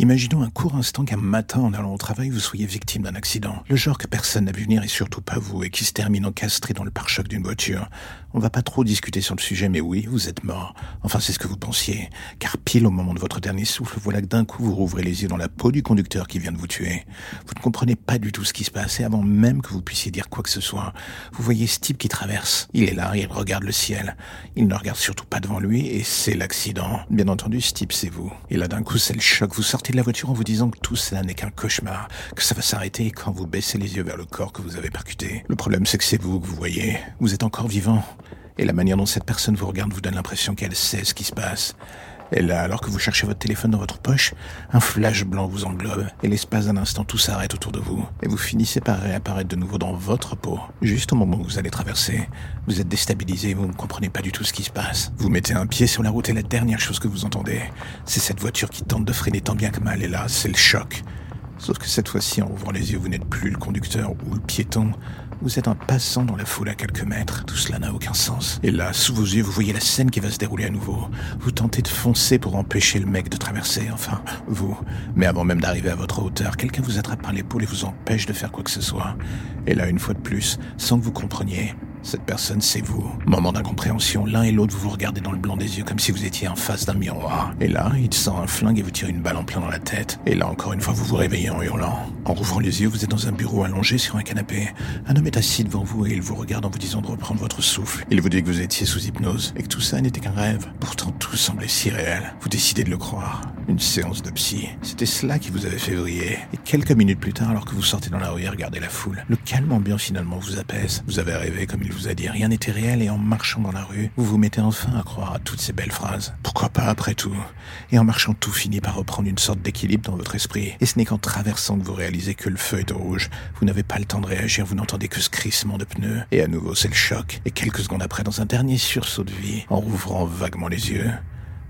Imaginons un court instant qu'un matin, en allant au travail, vous soyez victime d'un accident. Le genre que personne n'a vu venir et surtout pas vous, et qui se termine encastré dans le pare-choc d'une voiture. On va pas trop discuter sur le sujet, mais oui, vous êtes mort. Enfin, c'est ce que vous pensiez. Car pile au moment de votre dernier souffle, voilà que d'un coup vous rouvrez les yeux dans la peau du conducteur qui vient de vous tuer. Comprenez pas du tout ce qui se passe, et avant même que vous puissiez dire quoi que ce soit, vous voyez ce qui traverse. Il est là, il regarde le ciel. Il ne regarde surtout pas devant lui, et c'est l'accident. Bien entendu, ce c'est vous. Et là, d'un coup, c'est le choc. Vous sortez de la voiture en vous disant que tout cela n'est qu'un cauchemar, que ça va s'arrêter quand vous baissez les yeux vers le corps que vous avez percuté. Le problème, c'est que c'est vous que vous voyez. Vous êtes encore vivant. Et la manière dont cette personne vous regarde vous donne l'impression qu'elle sait ce qui se passe. Et là, alors que vous cherchez votre téléphone dans votre poche, un flash blanc vous englobe, et l'espace d'un instant tout s'arrête autour de vous, et vous finissez par réapparaître de nouveau dans votre peau. Juste au moment où vous allez traverser, vous êtes déstabilisé, vous ne comprenez pas du tout ce qui se passe. Vous mettez un pied sur la route et la dernière chose que vous entendez, c'est cette voiture qui tente de freiner tant bien que mal, et là, c'est le choc. Sauf que cette fois-ci, en ouvrant les yeux, vous n'êtes plus le conducteur ou le piéton, vous êtes un passant dans la foule à quelques mètres. Tout cela n'a aucun sens. Et là, sous vos yeux, vous voyez la scène qui va se dérouler à nouveau. Vous tentez de foncer pour empêcher le mec de traverser, enfin, vous. Mais avant même d'arriver à votre hauteur, quelqu'un vous attrape par l'épaule et vous empêche de faire quoi que ce soit. Et là, une fois de plus, sans que vous compreniez, cette personne, c'est vous. Moment d'incompréhension, l'un et l'autre, vous vous regardez dans le blanc des yeux comme si vous étiez en face d'un miroir. Et là, il sort un flingue et vous tire une balle en plein dans la tête. Et là, encore une fois, vous vous réveillez en hurlant. En rouvrant les yeux, vous êtes dans un bureau allongé sur un canapé. Un homme est assis devant vous et il vous regarde en vous disant de reprendre votre souffle. Il vous dit que vous étiez sous hypnose et que tout ça n'était qu'un rêve. Pourtant, tout semblait si réel. Vous décidez de le croire. Une séance de psy. C'était cela qui vous avait fait vriller. Et quelques minutes plus tard, alors que vous sortez dans la rue et regardez la foule, le calme ambiant finalement vous apaise. Vous avez rêvé comme il vous a dit, rien n'était réel et en marchant dans la rue, vous vous mettez enfin à croire à toutes ces belles phrases. Pourquoi pas après tout? Et en marchant, tout finit par reprendre une sorte d'équilibre dans votre esprit. Et ce n'est qu'en traversant que vous réalisez que le feu est rouge. Vous n'avez pas le temps de réagir, vous n'entendez que ce crissement de pneus. Et à nouveau, c'est le choc. Et quelques secondes après, dans un dernier sursaut de vie, en rouvrant vaguement les yeux,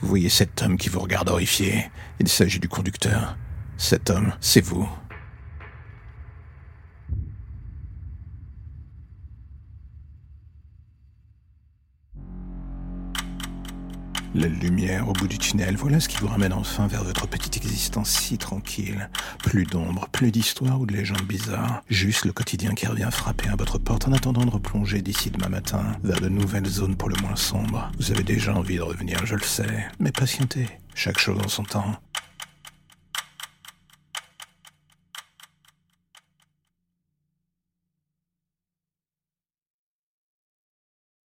vous voyez cet homme qui vous regarde horrifié. Il s'agit du conducteur. Cet homme, c'est vous. La lumière au bout du tunnel, voilà ce qui vous ramène enfin vers votre petite existence si tranquille. Plus d'ombre, plus d'histoire ou de légendes bizarres. Juste le quotidien qui revient frapper à votre porte en attendant de replonger d'ici demain matin vers de nouvelles zones pour le moins sombres. Vous avez déjà envie de revenir, je le sais. Mais patientez, chaque chose en son temps.